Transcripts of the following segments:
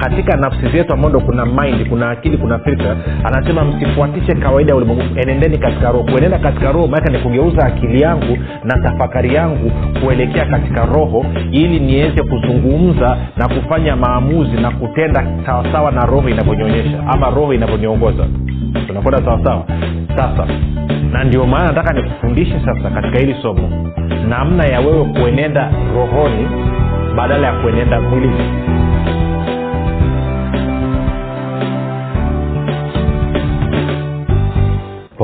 katika nafsi zetu ambao kuna mind kuna akili kuna filter anasema msifuatishe kawaida ya ulimwengu. Enendeni katika roho. Kuenenda katika roho maanake ni kugeuza akili yangu na tafakari yangu kuelekea katika roho ili niweze kuzungumza na kufanya maamuzi na kutenda sawasawa na roho inavyonionyesha ama roho inavyoniongoza. Tunakwenda sawasawa? Sasa. Na ndio maana nataka nikufundishe sasa katika hili somo namna ya wewe kuenenda rohoni badala ya kuenenda mwilini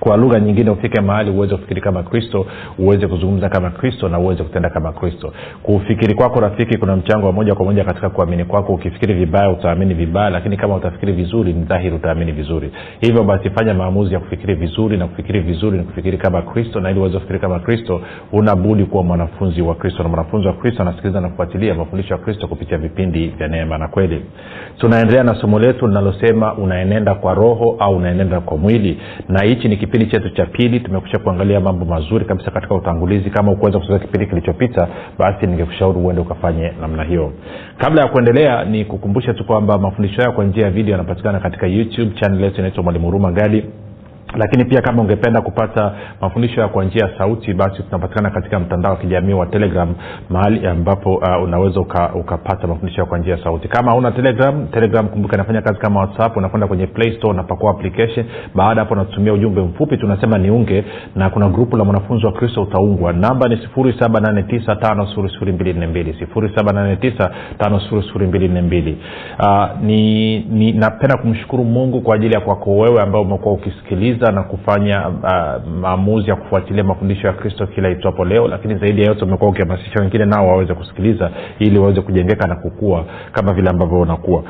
kwa lugha nyingine ufike mahali uweze kufikiri kama kristo uweze kuzungumza kama kristo na uweze kutenda kama kristo. Kufikiri kwako rafiki kuna mchango wa moja kwa moja katika kuamini kwako. Ukifikiri vibaya utaamini vibaya lakini kama utafikiri vizuri ni dhahiri utaamini vizuri. Hivyo basi fanya maamuzi ya kufikiri vizuri na kufikiri vizuri ni kufikiri kama kristo na ili uweze kufikiri kama kristo unabudi kuwa mwanafunzi wa kristo. Na mwanafunzi wa kristo anasikiliza na kufuatilia mafundisho ya kristo kupitia vipindi vya neema na kweli. Tunaendelea na somo letu linalosema unaenenda kwa roho au unaenenda kwa mwili. Na hichi ni kipindi chetu cha pili tumekusha kuangalia mambo mazuri kabisa katika utangulizi. Kama ukuweza kusikiza kipindi kilichopita basi ningekushauri uende ukafanye namna hiyo. Kabla ya kuendelea ni kukumbusha tu kwamba mafundisho hayo kwa njia ya video yanapatikana katika youtube. Chanel yetu inaitwa mwalimu huruma gadi lakini pia kama ungependa kupata mafundisho ya kwa njia ya sauti basi tunapatikana katika mtandao wa kijamii wa telegram mahali ambapo uh, unaweza uka, ukapata mafundisho ya kwa njia ya sauti. Kama una telegram telegram kumbuka inafanya kazi kama whatsapp unakwenda kwenye play store unapakua application. Baada hapo unatumia ujumbe mfupi tunasema niunge na kuna grupu la mwanafunzi wa kristo utaungwa. Namba ni 789 uh, napenda kumshukuru mungu kwa ajili ya kwako wewe ambao umekuwa ukisikiliza na kufanya uh, maamuzi ya kufuatilia mafundisho ya kristo kila itwapo leo lakini zaidi ya yote umekuwa ukihamasisha wengine nao waweze kusikiliza ili waweze kujengeka na kukua kama vile ambavyo unakuwa.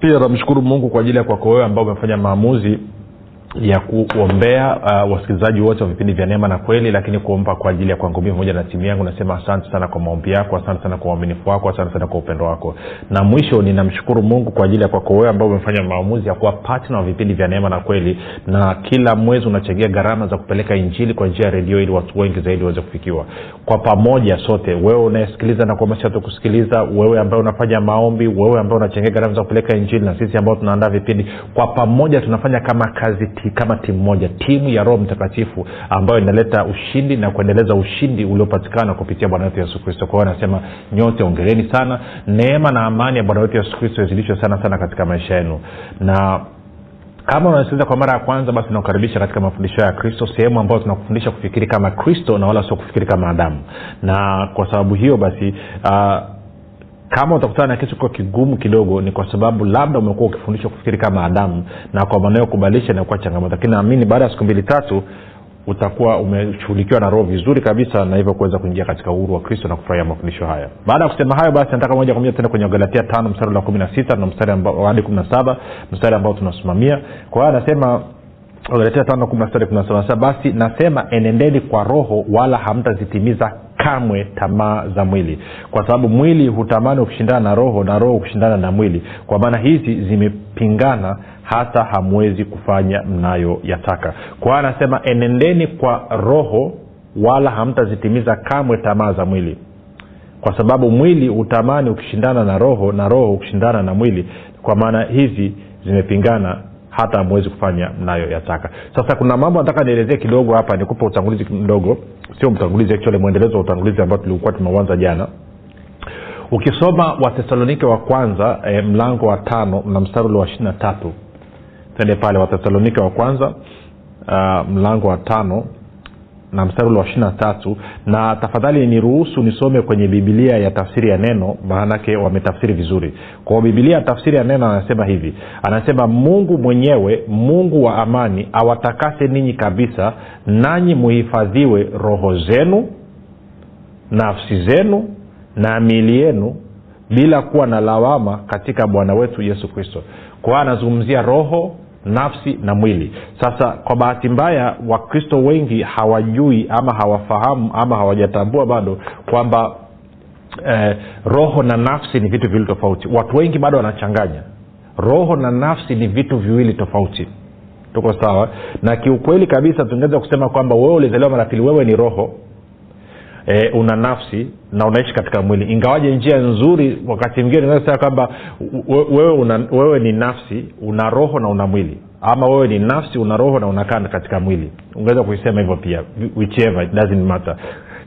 Pia namshukuru mungu kwa ajili ya kwako wewe ambao umefanya maamuzi ya kuombea uh, wasikilizaji wote wa vipindi vya neema na kweli lakini kuomba kwa ajili ya kwangu mii pamoja na timu yangu nasema asante sana kwa maombi yako asante sana kwa uaminifu wako asante sana kwa upendo wako. Na mwisho ninamshukuru mungu kwa ajili ya kwako wewe ambao umefanya maamuzi ya kuwa patna wa vipindi vya neema na kweli na kila mwezi unachangia gharama za kupeleka injili kwa njia ya redio ili watu wengi zaidi waweze kufikiwa. Kwa pamoja sote wewe unayesikiliza na kuhamasisha kusikiliza wewe ambaye unafanya maombi wewe ambaye unachangia gharama za kupeleka injili na sisi ambao tunaandaa vipindi kwa pamoja tunafanya kama kazi kama timu moja timu ya roho mtakatifu ambayo inaleta ushindi na kuendeleza ushindi uliopatikana kupitia bwana wetu yesu kristo. Kwa hiyo anasema nyote ongereni sana. Neema na amani ya bwana wetu yesu kristo izidishwe sana sana katika maisha yenu. Na kama unasikiliza kwa mara ya kwanza basi nakukaribisha katika mafundisho ya kristo sehemu ambayo tunakufundisha kufikiri kama kristo na wala sio kufikiri kama adamu. Na kwa sababu hiyo basi uh, kama utakutana na kitu kiwa kigumu kidogo ni kwa sababu labda umekuwa ukifundishwa kufikiri kama adamu na kwa maneo kubadilisha inakuwa changamoto. Lakini naamini baada ya siku mbili tatu utakuwa umeshughulikiwa na roho vizuri kabisa na hivyo kuweza kuingia katika uhuru wa kristo na kufurahia mafundisho haya. Baada ya kusema hayo basi nataka moja kwa moja tena kwenye galatia tano mstari wa kumi na sita na mstari hadi kumi na saba mstari ambao tunasimamia. Kwa hiyo anasema galatia tano kumi na sita kumi na saba basi nasema enendeni kwa roho wala hamtazitimiza kamwe tamaa za mwili. Kwa sababu mwili hutamani ukishindana na roho na roho kushindana na mwili. Kwa maana hizi zimepingana hata hamwezi kufanya mnayoyataka. Kwa hiyo anasema enendeni kwa roho wala hamtazitimiza kamwe tamaa za mwili. Kwa sababu mwili hutamani ukishindana na roho na roho ukishindana na mwili. Kwa maana hizi zimepingana hata hamwezi kufanya mnayoyataka. Sasa kuna mambo nataka nielezee kidogo hapa nikupe utangulizi mdogo. Sio mtangulizi actually mwendelezo wa utangulizi ambao tulikuwa tumeuanza jana. Ukisoma wathesalonike wa kwanza e, mlango wa tano na mstari ule wa ishiri na tatu. Tende pale wathesalonike wa kwanza uh, mlango wa tano na mstari wa ishiri na tatu na tafadhali niruhusu nisome kwenye bibilia ya tafsiri ya neno maanake wametafsiri vizuri. Kwa bibilia ya tafsiri ya neno anasema hivi. Anasema mungu mwenyewe mungu wa amani awatakase ninyi kabisa nanyi muhifadhiwe roho zenu nafsi zenu na miili yenu bila kuwa na lawama katika bwana wetu yesu kristo. Kwa anazungumzia roho nafsi na mwili. Sasa kwa bahati mbaya wakristo wengi hawajui ama hawafahamu ama hawajatambua bado kwamba eh, roho na nafsi ni vitu viwili tofauti. Watu wengi bado wanachanganya. Roho na nafsi ni vitu viwili tofauti. Tuko sawa? Na kiukweli kabisa tungeweza kusema kwamba wewe ulizaliwa mara pili wewe ni roho e, una nafsi na unaishi katika mwili. Ingawaje njia nzuri wakati mwingine unaweza kwamba wewe, wewe ni nafsi una roho na una mwili. Ama wewe ni nafsi una roho na unakaa katika mwili. Ungeweza kuisema hivyo pia whichever it doesn't matter.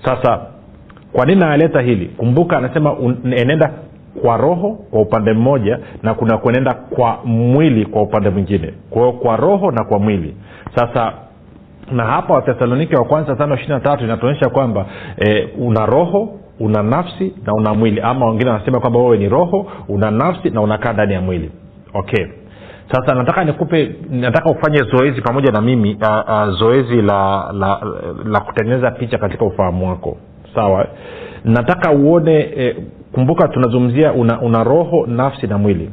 Sasa kwa nini analeta hili? Kumbuka anasema enenda kwa roho kwa upande mmoja na kuna kuenenda kwa mwili kwa upande mwingine. Kwa kwa roho na kwa mwili. Sasa na hapa wathesalonike wa kwanza tano ishiri na tatu inatuonyesha kwamba e, una roho una nafsi na una mwili. Ama wengine wanasema kwamba wewe ni roho una nafsi na unakaa ndani ya mwili. Okay. Sasa nataka nikupe nataka ufanye zoezi pamoja na mimi a, a, zoezi la la, la kutengeneza picha katika ufahamu wako. Sawa? Nataka uone e, kumbuka tunazungumzia una, una roho nafsi na mwili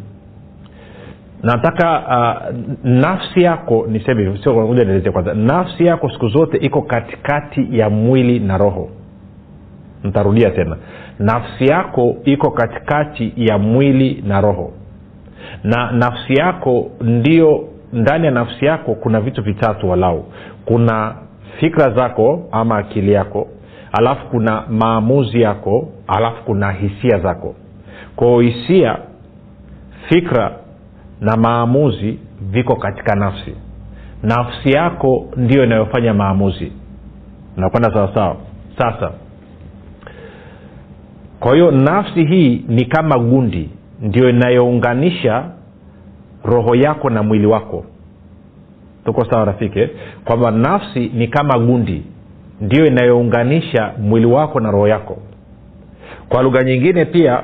nataka uh, nafsi yako niseme hivyo sio ngoja nielezee kwanza. Nafsi yako siku zote iko katikati ya mwili na roho. Ntarudia tena. Nafsi yako iko katikati ya mwili na roho. Na nafsi yako ndio ndani ya nafsi yako kuna vitu vitatu walau. Kuna fikra zako ama akili yako alafu kuna maamuzi yako alafu kuna hisia zako. Kwao hisia fikra na maamuzi viko katika nafsi. Nafsi yako ndio inayofanya maamuzi. Nakwenda sawasawa sasa kwa hiyo nafsi hii ni kama gundi ndio inayounganisha roho yako na mwili wako. Tuko sawa rafiki? Kwamba nafsi ni kama gundi ndio inayounganisha mwili wako na roho yako. Kwa lugha nyingine pia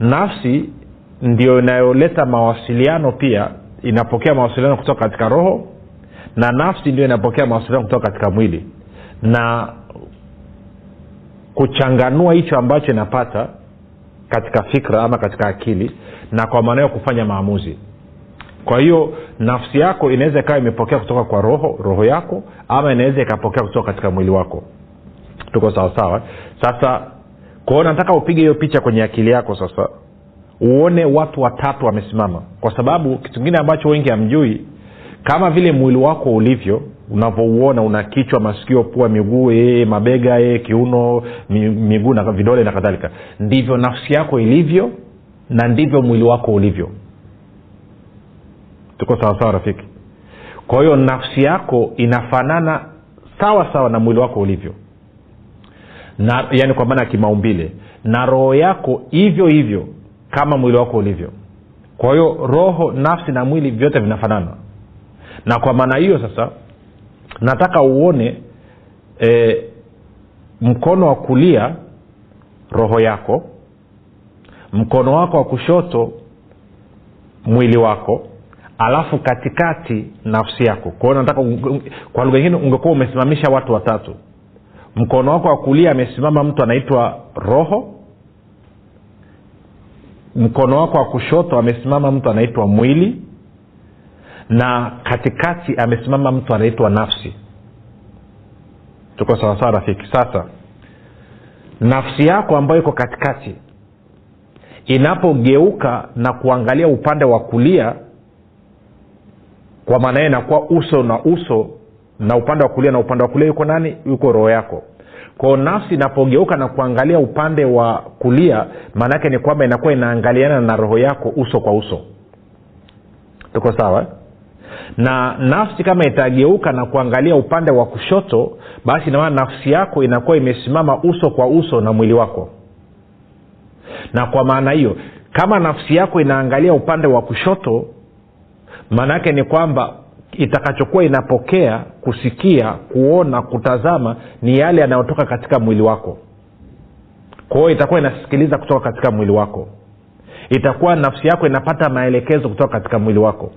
nafsi ndio inayoleta mawasiliano pia. Inapokea mawasiliano kutoka katika roho na nafsi ndio inapokea mawasiliano kutoka katika mwili. Na kuchanganua hicho ambacho inapata katika fikra ama katika akili na kwa maana hiyo kufanya maamuzi. Kwa hiyo nafsi yako inaweza ikawa imepokea kutoka kwa roho roho yako ama inaweza ikapokea kutoka katika mwili wako. Tuko sawasawa sasa kwao nataka upige hiyo picha kwenye akili yako sasa uone watu watatu wamesimama. Kwa sababu kitu kingine ambacho wengi hamjui kama vile mwili wako ulivyo unavyouona una kichwa masikio pua miguu ee, mabega ee, kiuno miguu na vidole na kadhalika. Ndivyo nafsi yako ilivyo na ndivyo mwili wako ulivyo. Tuko sawasawa rafiki? Kwa hiyo nafsi yako inafanana sawa sawa na mwili wako ulivyo. Na yani kwa maana ya kimaumbile. Na roho yako hivyo hivyo kama mwili wako ulivyo. Kwa hiyo roho nafsi na mwili vyote vinafanana. Na kwa maana hiyo sasa nataka uone e, mkono wa kulia roho yako mkono wako wa kushoto mwili wako alafu katikati nafsi yako. Kwao nataka kwa lugha ingine ungekuwa umesimamisha watu watatu. Mkono wako wa kulia amesimama mtu anaitwa roho mkono wako wa kushoto amesimama mtu anaitwa mwili na katikati amesimama mtu anaitwa nafsi. Tuko sawasawa rafiki? Sasa nafsi yako ambayo iko katikati inapogeuka na kuangalia upande wa kulia kwa maana yeye inakuwa uso na uso na upande wa kulia na upande wa kulia yuko nani? Yuko roho yako kwao nafsi inapogeuka na kuangalia upande wa kulia maanaake ni kwamba inakuwa inaangaliana na roho yako uso kwa uso. Tuko sawa na nafsi kama itageuka na kuangalia upande wa kushoto basi inamaana nafsi yako inakuwa imesimama uso kwa uso na mwili wako. Na kwa maana hiyo kama nafsi yako inaangalia upande wa kushoto maana yake ni kwamba itakachokuwa inapokea kusikia kuona kutazama ni yale yanayotoka katika mwili wako. Kwa hiyo itakuwa inasikiliza kutoka katika mwili wako. Itakuwa nafsi yako inapata maelekezo kutoka katika mwili wako.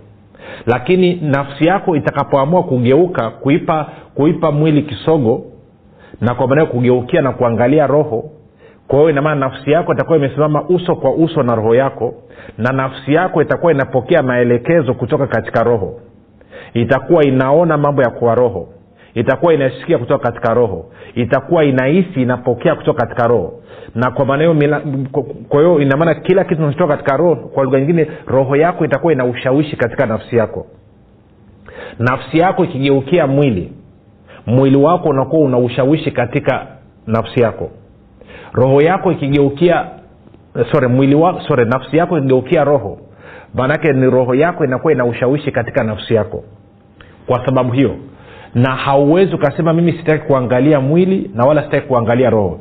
Lakini nafsi yako itakapoamua kugeuka kuipa kuipa mwili kisogo na kwa maana kugeukia na kuangalia roho kwa hiyo inamaana nafsi yako itakuwa imesimama uso kwa uso na roho yako na nafsi yako itakuwa inapokea maelekezo kutoka katika roho itakuwa inaona mambo ya kuwa roho. Itakuwa inasikia kutoka katika roho. Itakuwa inahisi inapokea kutoka katika roho. Na kwa maana hiyo inamaana kila kitu kinachotoka katika roho kwa lugha nyingine roho yako itakuwa ina ushawishi katika nafsi yako. Nafsi yako ikigeukia mwili mwili wako unakuwa una ushawishi katika nafsi yako. Roho yako ikigeukia sorry, mwili wa, sorry, nafsi yako ikigeukia roho maanake ni roho yako inakuwa ina ushawishi katika nafsi yako kwa sababu hiyo. Na hauwezi ukasema mimi sitaki kuangalia mwili na wala sitaki kuangalia roho.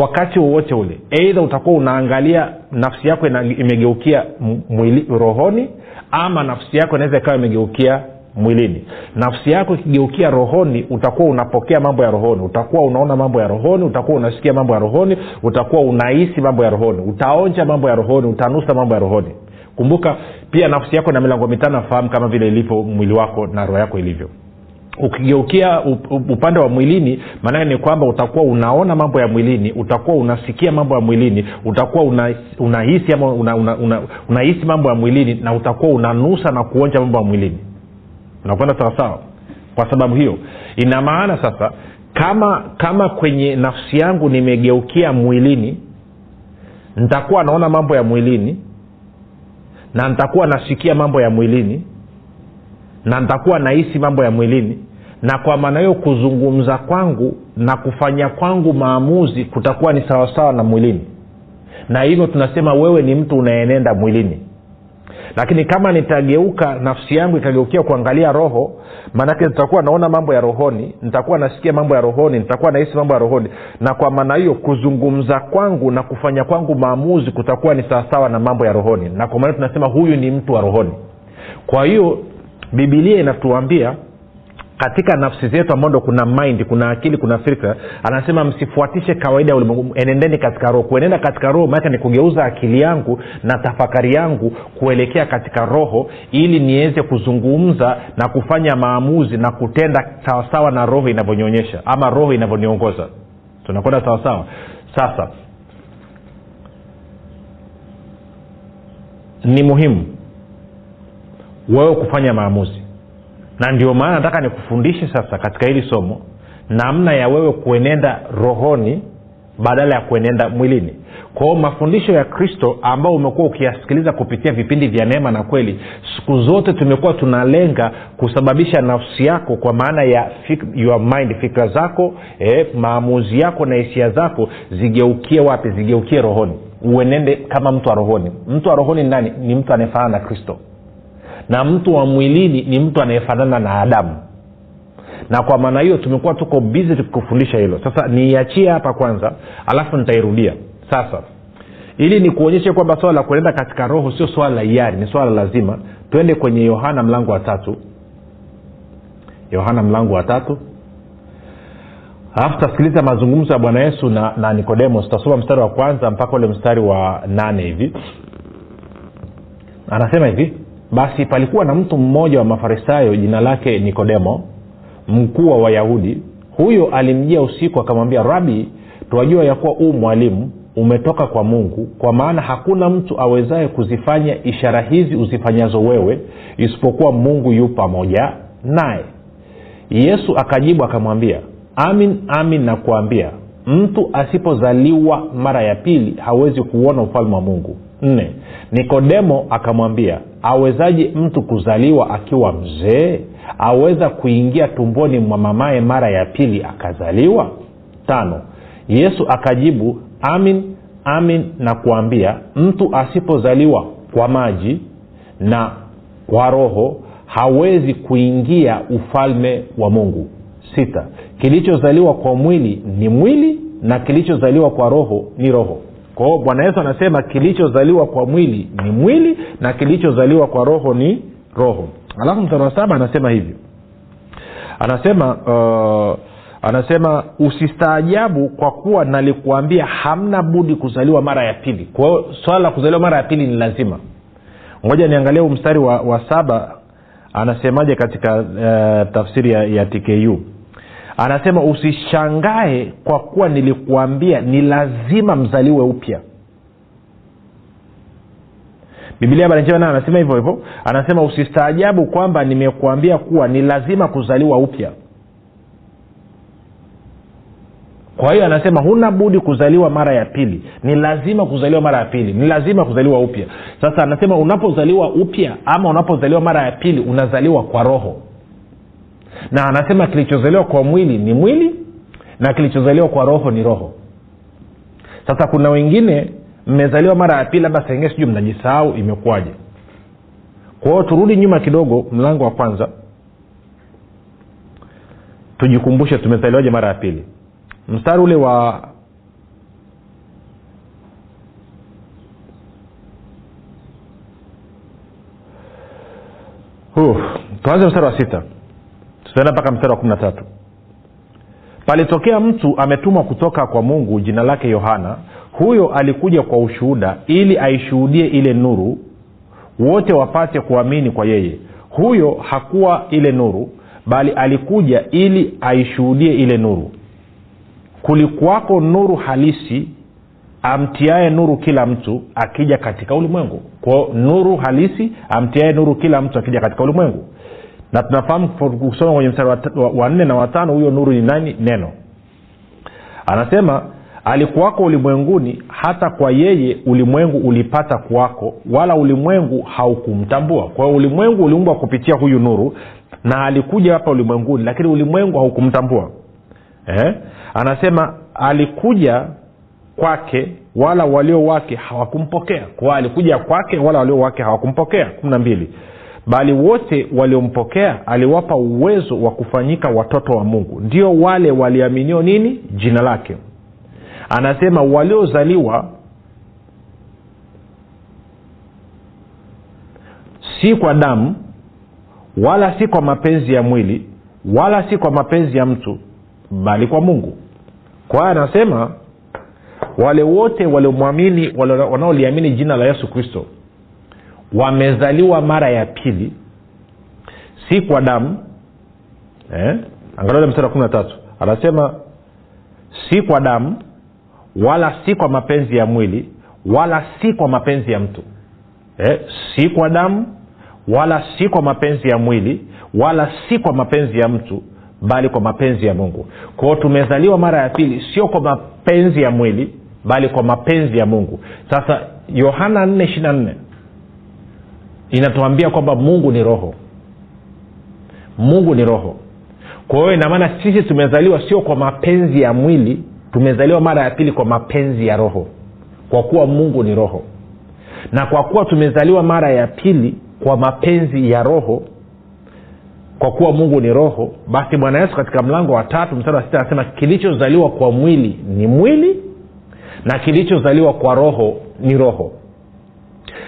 Wakati wowote ule eidha utakuwa unaangalia nafsi yako imegeukia mwili rohoni ama nafsi yako inaweza ikawa imegeukia mwilini. Nafsi yako ikigeukia rohoni utakuwa unapokea mambo ya rohoni. Utakuwa unaona mambo ya rohoni utakuwa unasikia mambo ya rohoni utakuwa unahisi mambo ya rohoni. Utaonja mambo ya rohoni utanusa mambo ya rohoni kumbuka pia nafsi yako na milango mitano afahamu kama vile ilivyo mwili wako na roho yako ilivyo. Ukigeukia upande wa mwilini maanake ni kwamba utakuwa unaona mambo ya mwilini utakuwa unasikia mambo ya mwilini utakuwa unahisi una ama una, una, una, unahisi mambo ya mwilini na utakuwa unanusa na kuonja mambo ya mwilini. Unakwenda sawasawa kwa sababu hiyo ina maana sasa kama kama kwenye nafsi yangu nimegeukia mwilini nitakuwa naona mambo ya mwilini na nitakuwa nasikia mambo ya mwilini na nitakuwa nahisi mambo ya mwilini na kwa maana hiyo kuzungumza kwangu na kufanya kwangu maamuzi kutakuwa ni sawasawa na mwilini. Na hivyo tunasema wewe ni mtu unaenenda mwilini lakini kama nitageuka nafsi yangu ikageukia kuangalia roho maanake nitakuwa naona mambo ya rohoni nitakuwa nasikia mambo ya rohoni nitakuwa nahisi mambo ya rohoni. Na kwa maana hiyo kuzungumza kwangu na kufanya kwangu maamuzi kutakuwa ni sawasawa na mambo ya rohoni. Na kwa maana tunasema huyu ni mtu wa rohoni. Kwa hiyo bibilia inatuambia katika nafsi zetu ambao ndo kuna mind kuna akili kuna fikra anasema msifuatishe kawaida ya ulimwengu enendeni katika roho. Kuenenda katika roho maake ni kugeuza akili yangu na tafakari yangu kuelekea katika roho ili niweze kuzungumza na kufanya maamuzi na kutenda sawasawa na roho inavyonionyesha ama roho inavyoniongoza. Tunakwenda sawasawa? Sasa ni muhimu wewe kufanya maamuzi na ndio maana nataka nikufundishe sasa katika hili somo namna ya wewe kuenenda rohoni badala ya kuenenda mwilini. Kwao mafundisho ya kristo ambao umekuwa ukiyasikiliza kupitia vipindi vya neema na kweli siku zote tumekuwa tunalenga kusababisha nafsi yako kwa maana ya fik, your mind fikra zako eh, maamuzi yako na hisia zako zigeukie wapi? Zigeukie rohoni. Uenende kama mtu wa rohoni. Mtu wa rohoni nani? Ni mtu anayefanana na kristo na mtu wa mwilini ni mtu anayefanana na adamu. Na kwa maana hiyo tumekuwa tuko bizi tukikufundisha hilo. Sasa niiachie hapa kwanza alafu nitairudia. Sasa ili nikuonyeshe kwamba swala la kuenda katika roho sio swala la iari ni swala lazima twende kwenye yohana mlango wa tatu. Yohana mlango wa tatu. Alafu tutasikiliza mazungumzo ya bwana yesu na, na nikodemos tasoma mstari wa kwanza mpaka ule mstari wa nane hivi. Anasema hivi basi palikuwa na mtu mmoja wa mafarisayo jina lake nikodemo mkuu wa wayahudi. Huyo alimjia usiku akamwambia rabi twajua ya kuwa huu mwalimu umetoka kwa mungu kwa maana hakuna mtu awezaye kuzifanya ishara hizi uzifanyazo wewe isipokuwa mungu yu pamoja naye. Yesu akajibu akamwambia amin amin nakuambia mtu asipozaliwa mara ya pili hawezi kuuona ufalme wa mungu nne. Nikodemo akamwambia awezaje mtu kuzaliwa akiwa mzee? Aweza kuingia tumboni mwa mamaye mara ya pili akazaliwa? Tano. Yesu akajibu amin amin na kuambia mtu asipozaliwa kwa maji na kwa roho hawezi kuingia ufalme wa mungu. Sita. Kilichozaliwa kwa mwili ni mwili na kilichozaliwa kwa roho ni roho kwa hiyo bwana yesu anasema kilichozaliwa kwa mwili ni mwili na kilichozaliwa kwa roho ni roho. Alafu mstari wa saba anasema hivi. Anasema uh, anasema usistaajabu kwa kuwa nalikuambia hamna budi kuzaliwa mara ya pili. Kwa hiyo swala la kuzaliwa mara ya pili ni lazima. Ngoja niangalia huu mstari wa, wa saba anasemaje katika uh, tafsiri ya, ya tku anasema usishangae kwa kuwa nilikuambia ni lazima mzaliwe upya. Biblia habari njema anasema hivyo hivyo. Anasema usistaajabu kwamba nimekuambia kuwa ni lazima kuzaliwa upya. Kwa hiyo anasema huna budi kuzaliwa mara ya pili. Ni lazima kuzaliwa mara ya pili. Ni lazima kuzaliwa upya. Sasa anasema unapozaliwa upya ama unapozaliwa mara ya pili unazaliwa kwa roho na anasema kilichozaliwa kwa mwili ni mwili na kilichozaliwa kwa roho ni roho. Sasa kuna wengine mmezaliwa mara ya pili labda saingine sijui mnajisahau imekuwaje. Kwa turudi nyuma kidogo mlango wa kwanza. Tujikumbushe tumezaliwaje mara ya pili. Mstari ule wa tuanze mstari wa sita tutaenda mpaka mstari wa kumi na tatu. Palitokea mtu ametumwa kutoka kwa mungu jina lake yohana. Huyo alikuja kwa ushuhuda ili aishuhudie ile nuru wote wapate kuamini kwa yeye. Huyo hakuwa ile nuru bali alikuja ili aishuhudie ile nuru. Kulikuwako nuru halisi amtiae nuru kila mtu akija katika ulimwengu. Kwao nuru halisi amtiae nuru kila mtu akija katika ulimwengu na tunafahamu kusoma kwenye mstari wa nne na watano huyo nuru ni nani? Neno. Anasema alikuwako ulimwenguni hata kwa yeye ulimwengu ulipata kuwako wala ulimwengu haukumtambua. Kwa hiyo ulimwengu uliumbwa kupitia huyu nuru na alikuja hapa ulimwenguni lakini ulimwengu haukumtambua. Eh? anasema alikuja kwake wala walio wake hawakumpokea. Kwa alikuja kwake wala walio wake hawakumpokea. Kumi na mbili bali wote waliompokea aliwapa uwezo wa kufanyika watoto wa mungu. Ndio wale waliaminio nini? Jina lake. Anasema waliozaliwa si kwa damu wala si kwa mapenzi ya mwili wala si kwa mapenzi ya mtu bali kwa mungu. Kwa hiyo anasema wale wote waliomwamini wanaoliamini jina la yesu kristo wamezaliwa mara ya pili si kwa damu eh? angalia mstari wa kumi na tatu anasema si kwa damu wala si kwa mapenzi ya mwili wala si kwa mapenzi ya mtu eh? si kwa damu wala si kwa mapenzi ya mwili wala si kwa mapenzi ya mtu bali kwa mapenzi ya mungu kwao tumezaliwa mara ya pili sio kwa mapenzi ya mwili bali kwa mapenzi ya mungu sasa yohana 4 ishirina inatuambia kwamba mungu ni roho. Mungu ni roho. Kwa hiyo inamaana sisi tumezaliwa sio kwa mapenzi ya mwili tumezaliwa mara ya pili kwa mapenzi ya roho. Kwa kuwa mungu ni roho. Na kwa kuwa tumezaliwa mara ya pili kwa mapenzi ya roho kwa kuwa mungu ni roho basi bwana yesu katika mlango wa tatu mstari wa sita anasema kilichozaliwa kwa mwili ni mwili na kilichozaliwa kwa roho ni roho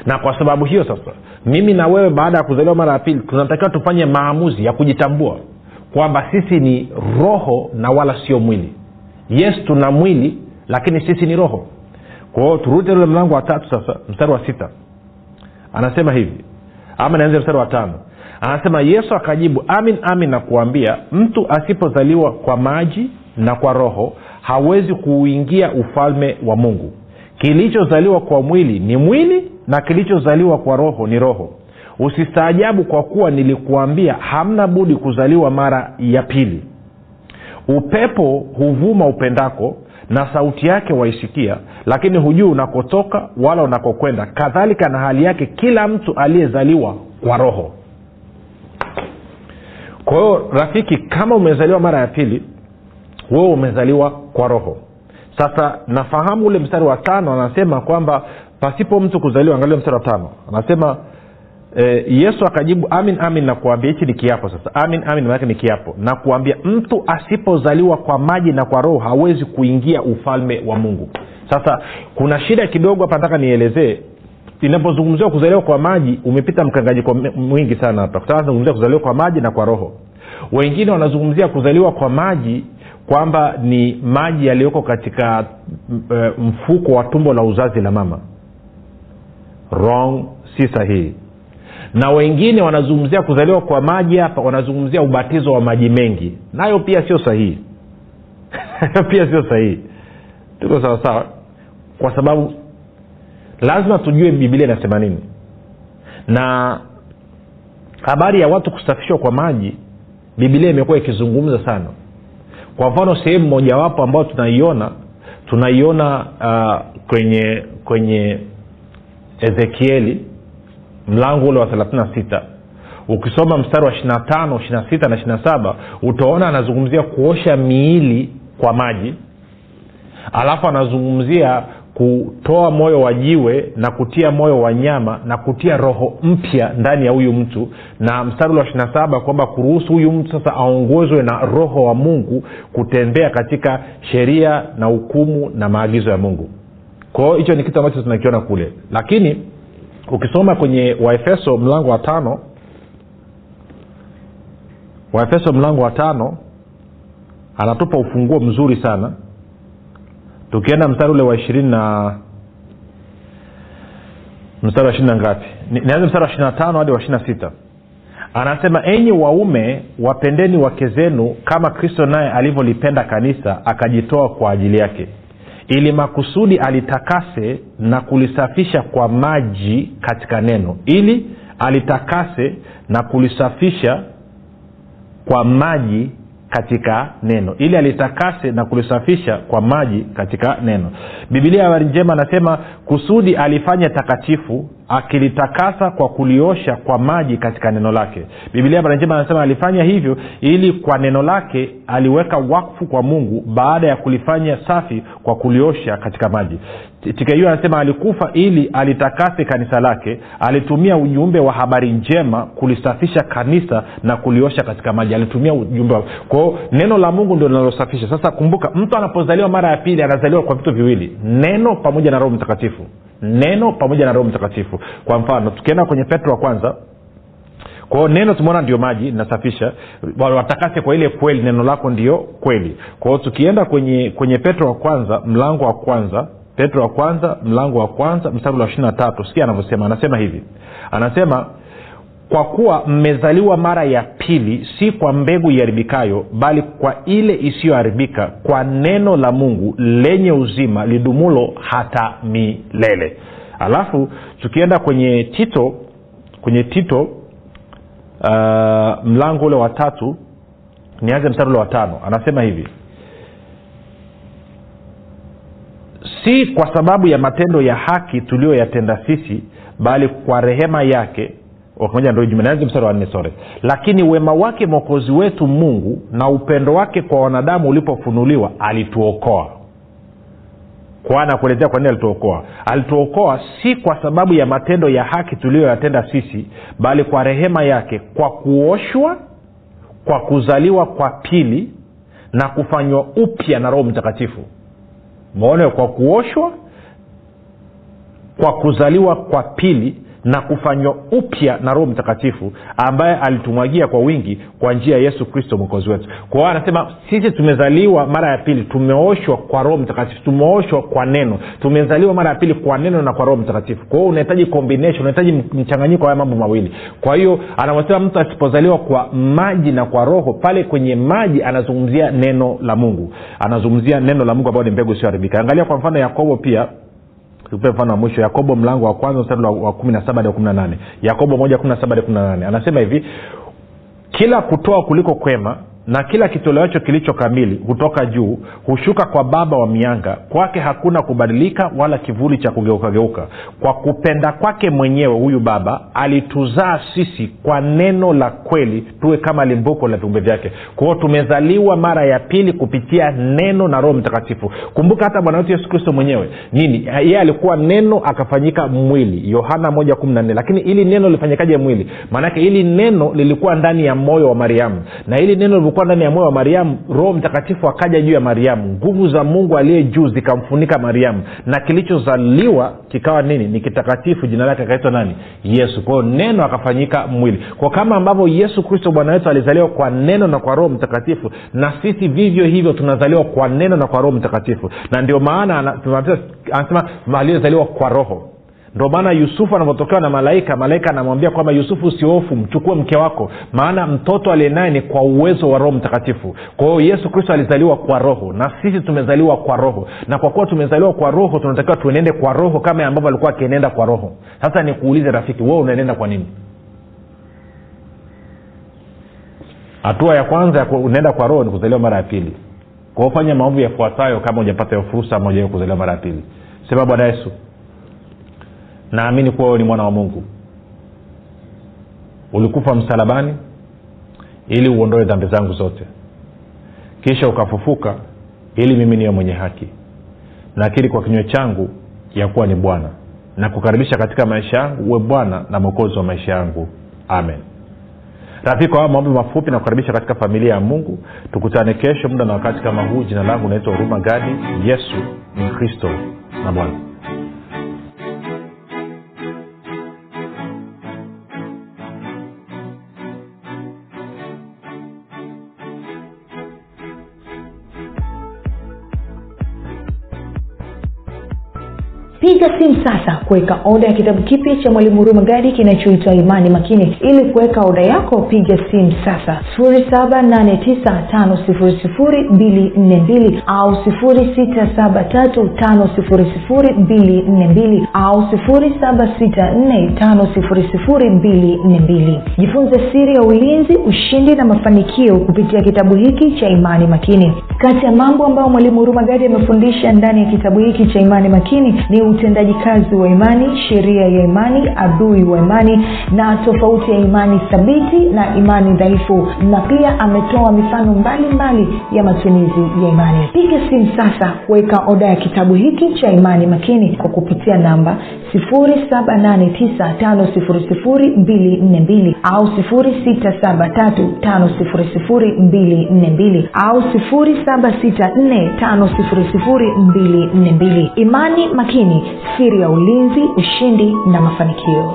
na kwa sababu hiyo sasa mimi na wewe baada ya kuzaliwa mara ya pili tunatakiwa tufanye maamuzi ya kujitambua kwamba sisi ni roho na wala sio mwili. Yes tuna mwili lakini sisi ni roho. Kwao turudi ule mlango wa tatu sasa mstari wa sita. Anasema hivi ama nianze mstari wa tano. Anasema yesu akajibu amin amin nakuambia mtu asipozaliwa kwa maji na kwa roho hawezi kuuingia ufalme wa mungu kilichozaliwa kwa mwili ni mwili na kilichozaliwa kwa roho ni roho. Usistaajabu kwa kuwa nilikuambia hamna budi kuzaliwa mara ya pili. Upepo huvuma upendako na sauti yake waisikia lakini hujui unakotoka wala unakokwenda. Kadhalika na hali yake kila mtu aliyezaliwa kwa roho. Kwa hiyo rafiki kama umezaliwa mara ya pili wewe umezaliwa kwa roho sasa nafahamu ule mstari wa tano anasema kwamba pasipo mtu kuzaliwa angalia mstari wa tano. Anasema e, yesu akajibu amin amin nakuambia hichi ni kiapo sasa. Amin amin ni kiapo. Nakuambia mtu asipozaliwa kwa maji na kwa roho hawezi kuingia ufalme wa mungu. Sasa kuna shida kidogo hapa nataka nielezee. Inapozungumziwa kuzaliwa kwa maji umepita mkanganyiko mwingi sana hapa. Kuzaliwa kwa maji na kwa roho. Wengine wanazungumzia kuzaliwa kwa maji kwamba ni maji yaliyoko katika mfuko wa tumbo la uzazi la mama. Wrong si sahihi. Na wengine wanazungumzia kuzaliwa kwa maji hapa wanazungumzia ubatizo wa maji mengi. Nayo pia sio sahihi. Pia sio sahihi. Tuko sawasawa kwa sababu lazima tujue bibilia inasema nini. Na habari ya watu kusafishwa kwa maji bibilia imekuwa ikizungumza sana kwa mfano sehemu mojawapo ambayo tunaiona tunaiona uh, kwenye kwenye ezekieli mlango ule wa 36 ukisoma mstari wa 25 26 na 27 utaona anazungumzia kuosha miili kwa maji. Alafu anazungumzia kutoa moyo wa jiwe na kutia moyo wa nyama na kutia roho mpya ndani ya huyu mtu. Na mstari wa ishirina saba kwamba kuruhusu huyu mtu sasa aongozwe na roho wa mungu kutembea katika sheria na hukumu na maagizo ya mungu. Kwao hicho ni kitu ambacho tunakiona kule. Lakini ukisoma kwenye waefeso mlango wa tano waefeso mlango wa tano anatupa ufunguo mzuri sana tukienda mstari ule wa ishirini na mstari wa ishiri na ngapi? Nianze mstari wa ishiri na tano hadi wa ishiri na sita. Anasema enyi waume wapendeni wake zenu kama kristo naye alivyolipenda kanisa akajitoa kwa ajili yake. Ili makusudi alitakase na kulisafisha kwa maji katika neno. Ili alitakase na kulisafisha kwa maji katika neno. Ili alitakase na kulisafisha kwa maji katika neno. Bibilia habari njema anasema kusudi alifanya takatifu akilitakasa kwa kuliosha kwa maji katika neno lake. Bibilia habari njema anasema alifanya hivyo ili kwa neno lake aliweka wakfu kwa mungu baada ya kulifanya safi kwa kuliosha katika maji hiyo anasema alikufa ili alitakase kanisa lake. Alitumia ujumbe wa habari njema kulisafisha kanisa na kuliosha katika maji. Alitumia ujumbe wa... kwao neno la mungu ndio linalosafisha. Sasa kumbuka mtu anapozaliwa mara ya pili anazaliwa kwa vitu viwili. Neno pamoja na roho mtakatifu. Neno pamoja na roho mtakatifu. Kwa mfano tukienda kwenye petro wa kwanza kwao neno tumeona ndio maji linasafisha watakase kwa ile kweli neno lako ndio kweli. Kwao tukienda kwenye kwenye petro wa kwanza mlango wa kwanza petro wa kwanza mlango wa kwanza mstari wa ishirina tatu. Sikia anavyosema anasema hivi. Anasema kwa kuwa mmezaliwa mara ya pili si kwa mbegu iharibikayo bali kwa ile isiyoharibika kwa neno la mungu lenye uzima lidumulo hata milele. Alafu tukienda kwenye tito kwenye tito uh, mlango ule wa tatu nianze mstari ule wa tano. Anasema hivi si kwa sababu ya matendo ya haki tuliyoyatenda sisi bali kwa rehema yake. Mstari sore lakini wema wake mwokozi wetu mungu na upendo wake kwa wanadamu ulipofunuliwa alituokoa. Anakuelezea kwa nini alituokoa? Alituokoa si kwa sababu ya matendo ya haki tuliyoyatenda sisi bali kwa rehema yake kwa kuoshwa kwa kuzaliwa kwa pili na kufanywa upya na roho mtakatifu maone kwa kuoshwa kwa kuzaliwa kwa pili na kufanywa upya na roho mtakatifu ambaye alitumwagia kwa wingi kwa njia ya yesu kristo mwokozi wetu. Kwa hiyo anasema sisi tumezaliwa mara ya pili tumeoshwa kwa roho mtakatifu tumeoshwa kwa neno. Tumezaliwa mara ya pili kwa neno na kwa roho mtakatifu. Kwa hiyo unahitaji combination unahitaji mchanganyiko haya mambo mawili. Kwa hiyo anaposema mtu asipozaliwa kwa maji na kwa roho pale kwenye maji anazungumzia neno la mungu. Anazungumzia neno la mungu ambayo ni mbegu isiyoharibika. Angalia kwa mfano yakobo pia tupe mfano wa mwisho yakobo mlango wa kwanza mstari wa kumi na saba hadi kumi na nane. Yakobo moja kumi na saba hadi kumi na nane. Anasema hivi kila kutoa kuliko kwema na kila kitolewacho kilicho kamili hutoka juu hushuka kwa baba wa mianga. Kwake hakuna kubadilika wala kivuli cha kugeukageuka kwa kupenda kwake mwenyewe huyu baba alituzaa sisi kwa neno la kweli tuwe kama limbuko la viumbe vyake. Kwao tumezaliwa mara ya pili kupitia neno na roho mtakatifu. Kumbuka hata bwana wetu yesu kristo mwenyewe nini? Yeye alikuwa neno akafanyika mwili. Yohana moja kumi na nne. Lakini ili neno lifanyikaje mwili? Maanake ili neno lilikuwa ndani ya moyo wa mariamu. Na ili neno lilikuwa ndani ya moyo wa mariamu roho mtakatifu akaja juu ya mariamu. Nguvu za mungu aliye juu zikamfunika mariamu. Na kilichozaliwa kikawa nini? Ni kitakatifu. Jina lake akaitwa nani? Yesu. Kwao neno akafanyika mwili. Kwa kama ambavyo yesu kristo bwana wetu alizaliwa kwa neno na kwa roho mtakatifu na sisi vivyo hivyo tunazaliwa kwa neno na kwa roho mtakatifu. Na ndio maana anasema aliyezaliwa kwa roho ndio maana yusufu anavyotokewa na malaika malaika anamwambia kwamba yusufu usiofu mchukue mke wako maana mtoto aliye naye ni kwa uwezo wa roho mtakatifu. Kwa hiyo yesu kristo alizaliwa kwa roho na sisi tumezaliwa kwa roho na kwa kuwa tumezaliwa kwa roho tunatakiwa tuenende kwa roho kama ambavyo alikuwa akienenda kwa roho. Sasa nikuulize rafiki wewe unaenenda kwa nini? Hatua ya kwanza unaenda kwa roho ni kuzaliwa mara ya pili. Kwao fanya maovu yafuatayo kama ujapata hiyo fursa moja kuzaliwa mara ya pili. Sema bwana yesu naamini kuwa wewe ni mwana wa mungu. Ulikufa msalabani ili uondoe dhambi zangu zote. Kisha ukafufuka ili mimi niwe mwenye haki. Nakiri kwa kinywa changu ya kuwa ni bwana. Na kukaribisha katika maisha yangu uwe bwana na mwokozi wa maisha yangu. Amen. Rafiki kwa maombi mafupi na kukaribisha katika familia ya mungu. Tukutane kesho muda na wakati kama huu. Jina langu naitwa huruma gadi. Yesu ni kristo na bwana piga simu sasa kuweka oda ya kitabu kipya cha mwalimu hurumagadi kinachoitwa imani makini. Ili kuweka oda yako piga simu sasa. 7895242 au 6735242 au 7645242 jifunze siri ya ulinzi ushindi na mafanikio kupitia kitabu hiki cha imani makini. Kati ya mambo ambayo mwalimu huruma gadi amefundisha ndani ya kitabu hiki cha imani makini ni utendaji kazi wa imani sheria ya imani adui wa imani na tofauti ya imani thabiti na imani dhaifu. Na pia ametoa mifano mbalimbali mbali ya matumizi ya imani. Piga simu sasa kuweka oda ya kitabu hiki cha imani makini kwa kupitia namba 7895242 au 6735242 au 7645242 imani makini siri ya ulinzi ushindi na mafanikio